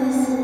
This is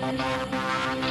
Techno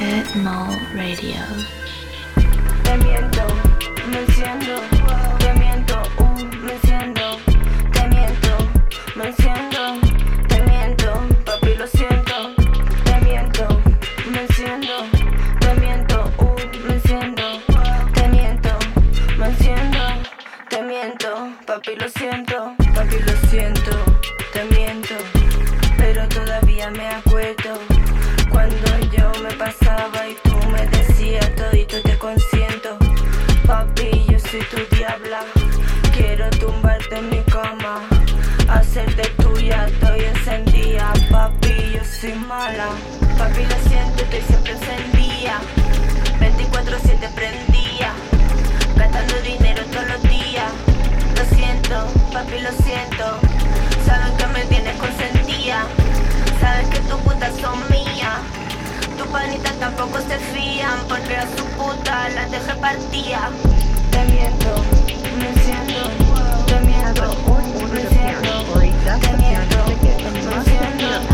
Pocket Mall Radio. Papi, lo siento, estoy siempre encendía. 24-7 prendía. Gastando dinero todos los días. Lo siento, papi, lo siento. Saben que me tienes consentía. Sabes que tus putas son mías. Tus panitas tampoco se fían. Porque a su puta las dejé partía. Te miento, me siento. Te miento, me siento. Te miento, me siento.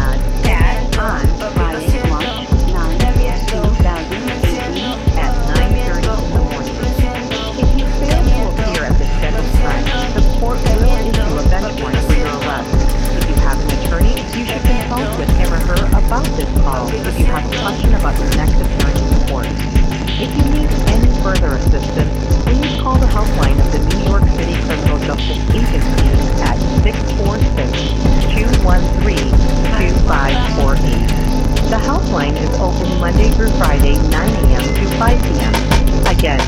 about this call if you have a question about your Connective Hearing support. If you need any further assistance, please call the helpline of the New York City Criminal Justice Agency at 646-213-2548. The helpline is open Monday through Friday, 9 a.m. to 5 p.m. Again,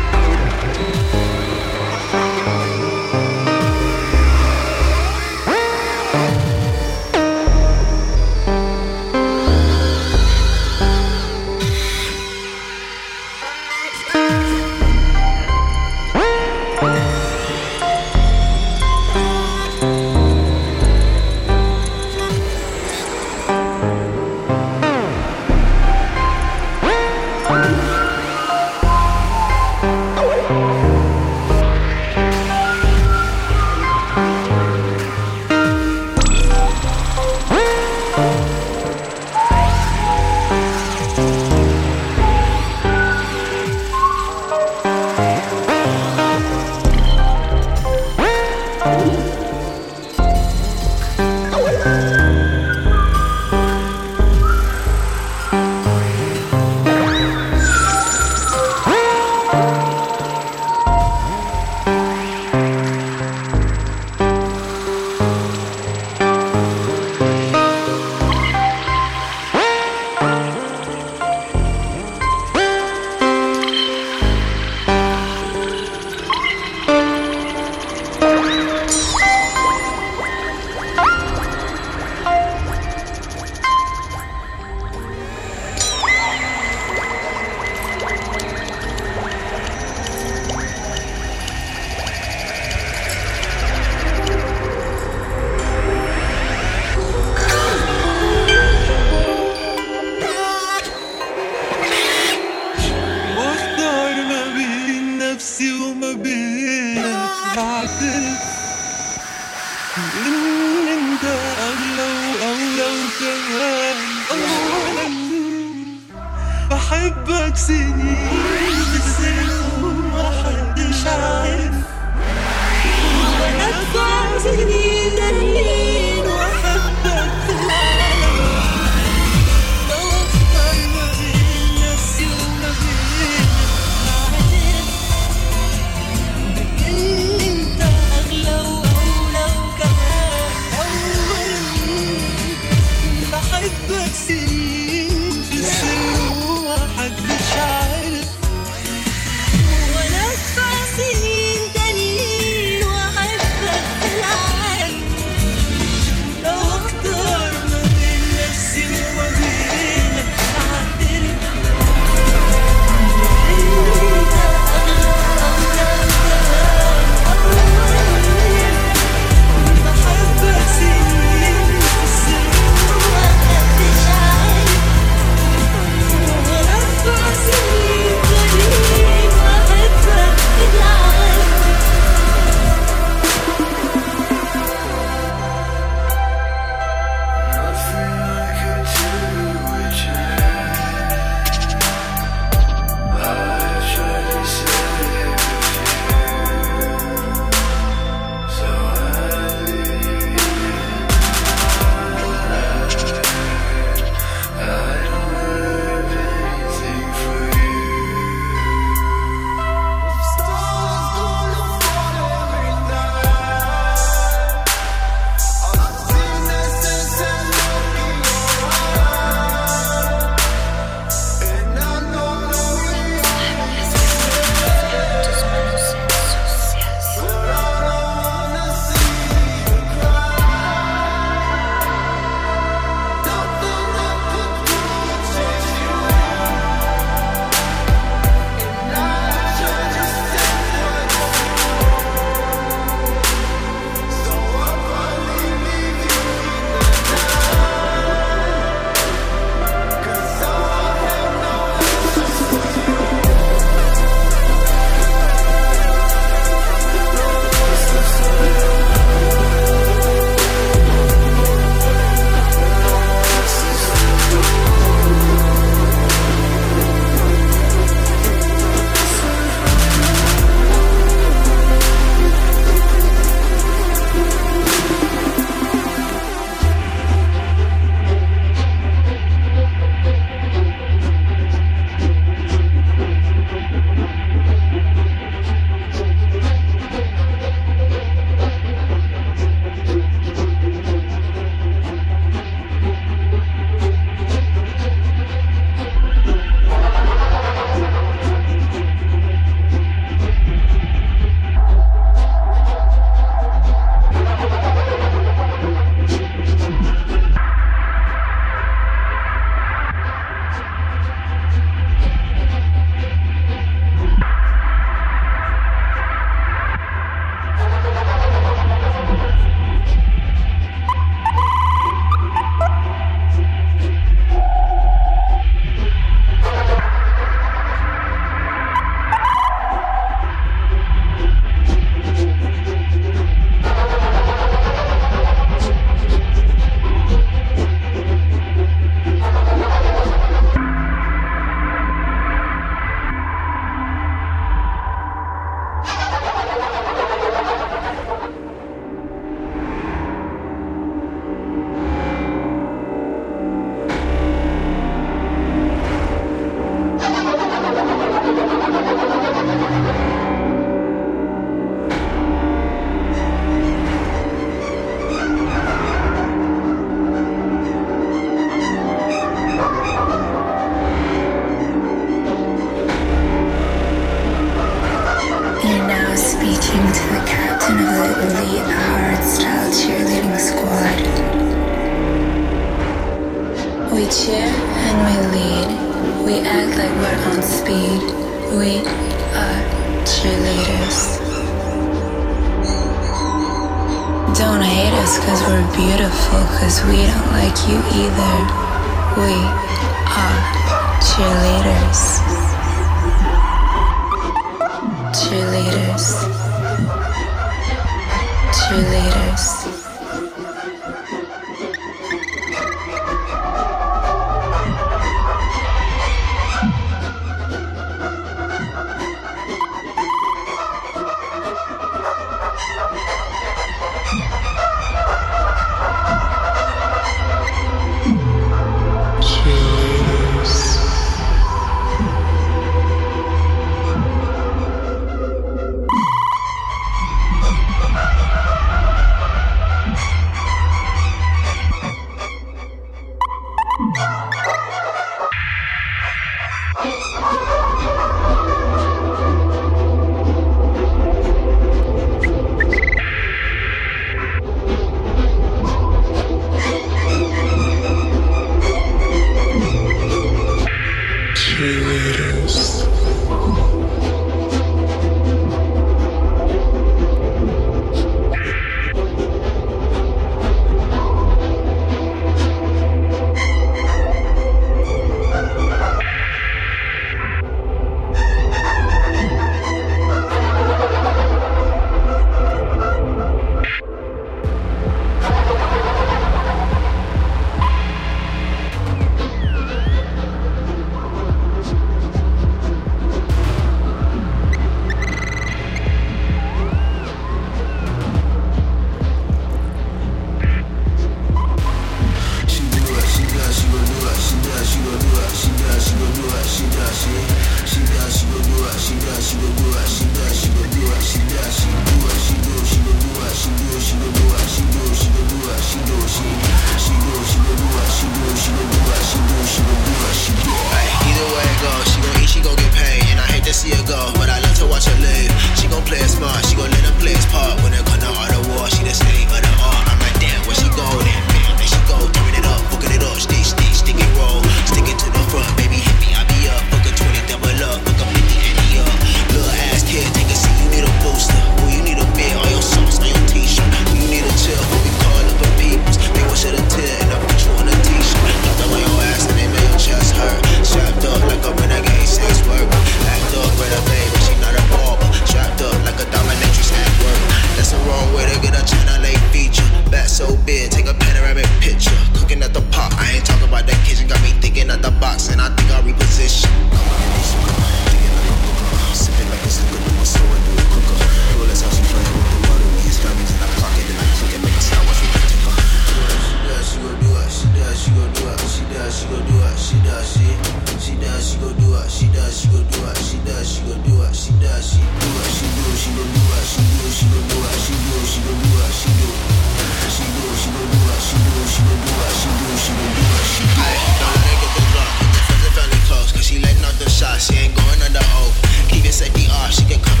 She ain't going under oath. Keep it safety off. She can cover.